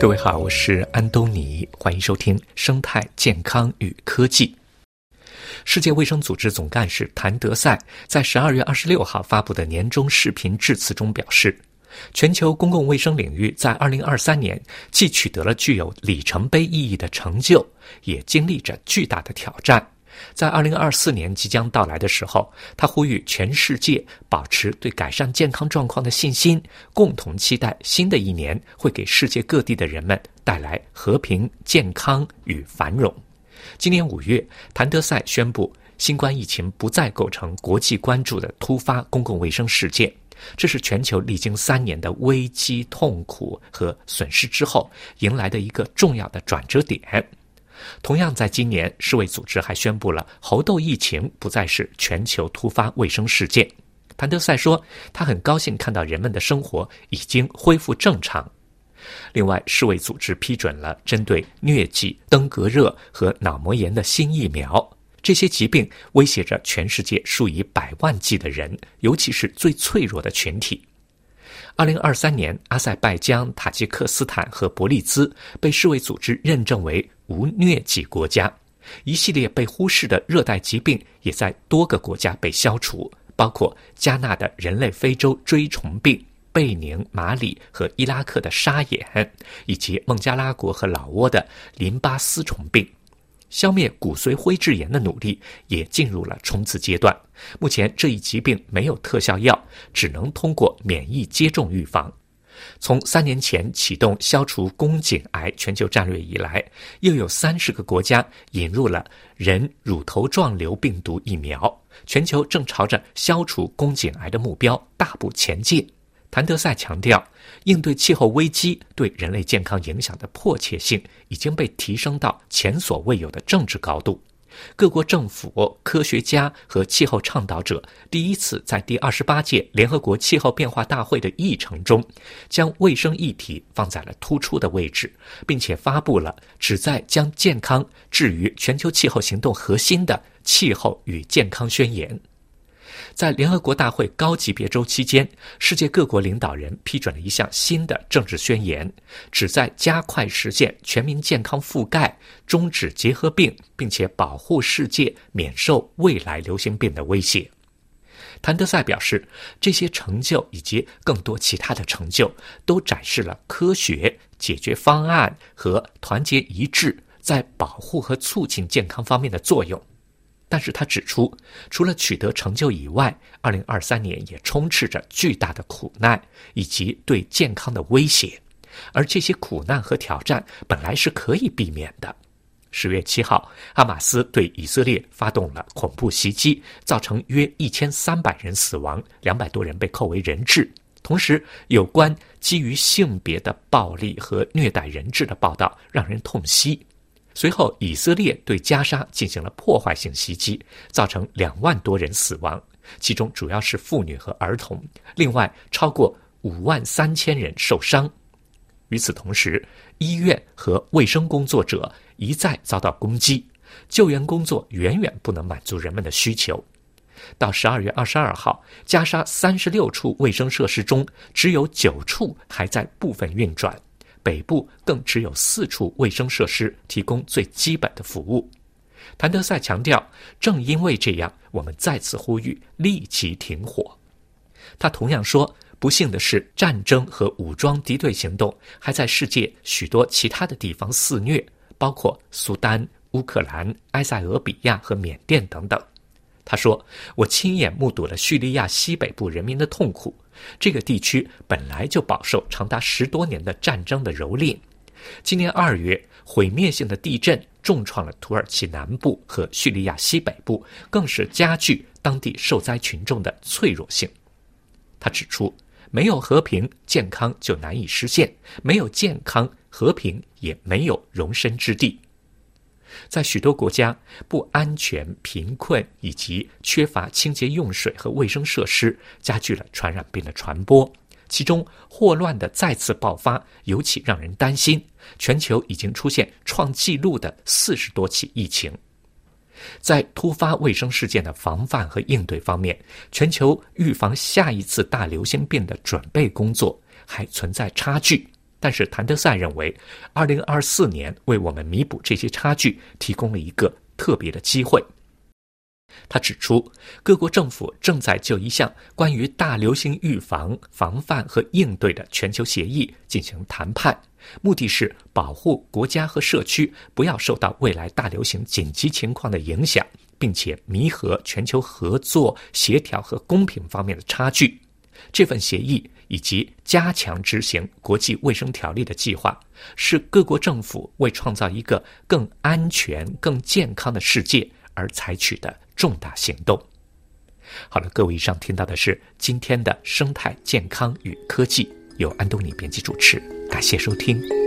各位好，我是安东尼，欢迎收听《生态健康与科技》。世界卫生组织总干事谭德赛在十二月二十六号发布的年终视频致辞中表示，全球公共卫生领域在二零二三年既取得了具有里程碑意义的成就，也经历着巨大的挑战。在二零二四年即将到来的时候，他呼吁全世界保持对改善健康状况的信心，共同期待新的一年会给世界各地的人们带来和平、健康与繁荣。今年五月，谭德赛宣布，新冠疫情不再构成国际关注的突发公共卫生事件，这是全球历经三年的危机、痛苦和损失之后迎来的一个重要的转折点。同样，在今年，世卫组织还宣布了猴痘疫情不再是全球突发卫生事件。谭德赛说，他很高兴看到人们的生活已经恢复正常。另外，世卫组织批准了针对疟疾、登革热和脑膜炎的新疫苗。这些疾病威胁着全世界数以百万计的人，尤其是最脆弱的群体。二零二三年，阿塞拜疆、塔吉克斯坦和伯利兹被世卫组织认证为无疟疾国家。一系列被忽视的热带疾病也在多个国家被消除，包括加纳的人类非洲锥虫病、贝宁、马里和伊拉克的沙眼，以及孟加拉国和老挝的淋巴丝虫病。消灭骨髓灰质炎的努力也进入了冲刺阶段。目前，这一疾病没有特效药，只能通过免疫接种预防。从三年前启动消除宫颈癌全球战略以来，又有三十个国家引入了人乳头状瘤病毒疫苗。全球正朝着消除宫颈癌的目标大步前进。谭德赛强调，应对气候危机对人类健康影响的迫切性已经被提升到前所未有的政治高度。各国政府、科学家和气候倡导者第一次在第二十八届联合国气候变化大会的议程中，将卫生议题放在了突出的位置，并且发布了旨在将健康置于全球气候行动核心的气候与健康宣言。在联合国大会高级别周期间，世界各国领导人批准了一项新的政治宣言，旨在加快实现全民健康覆盖，终止结核病，并且保护世界免受未来流行病的威胁。谭德赛表示，这些成就以及更多其他的成就，都展示了科学解决方案和团结一致在保护和促进健康方面的作用。但是他指出，除了取得成就以外，二零二三年也充斥着巨大的苦难以及对健康的威胁，而这些苦难和挑战本来是可以避免的。十月七号，哈马斯对以色列发动了恐怖袭击，造成约一千三百人死亡，两百多人被扣为人质。同时，有关基于性别的暴力和虐待人质的报道让人痛惜。随后，以色列对加沙进行了破坏性袭击，造成两万多人死亡，其中主要是妇女和儿童。另外，超过五万三千人受伤。与此同时，医院和卫生工作者一再遭到攻击，救援工作远远不能满足人们的需求。到十二月二十二号，加沙三十六处卫生设施中只有九处还在部分运转。北部更只有四处卫生设施提供最基本的服务。谭德赛强调，正因为这样，我们再次呼吁立即停火。他同样说，不幸的是，战争和武装敌对行动还在世界许多其他的地方肆虐，包括苏丹、乌克兰、埃塞俄比亚和缅甸等等。他说：“我亲眼目睹了叙利亚西北部人民的痛苦。这个地区本来就饱受长达十多年的战争的蹂躏。今年二月，毁灭性的地震重创了土耳其南部和叙利亚西北部，更是加剧当地受灾群众的脆弱性。”他指出：“没有和平，健康就难以实现；没有健康，和平也没有容身之地。”在许多国家，不安全、贫困以及缺乏清洁用水和卫生设施，加剧了传染病的传播。其中，霍乱的再次爆发尤其让人担心。全球已经出现创纪录的四十多起疫情。在突发卫生事件的防范和应对方面，全球预防下一次大流行病的准备工作还存在差距。但是谭德赛认为，二零二四年为我们弥补这些差距提供了一个特别的机会。他指出，各国政府正在就一项关于大流行预防、防范和应对的全球协议进行谈判，目的是保护国家和社区不要受到未来大流行紧急情况的影响，并且弥合全球合作、协调和公平方面的差距。这份协议以及加强执行国际卫生条例的计划，是各国政府为创造一个更安全、更健康的世界而采取的。重大行动。好了，各位，以上听到的是今天的生态健康与科技，由安东尼编辑主持，感谢收听。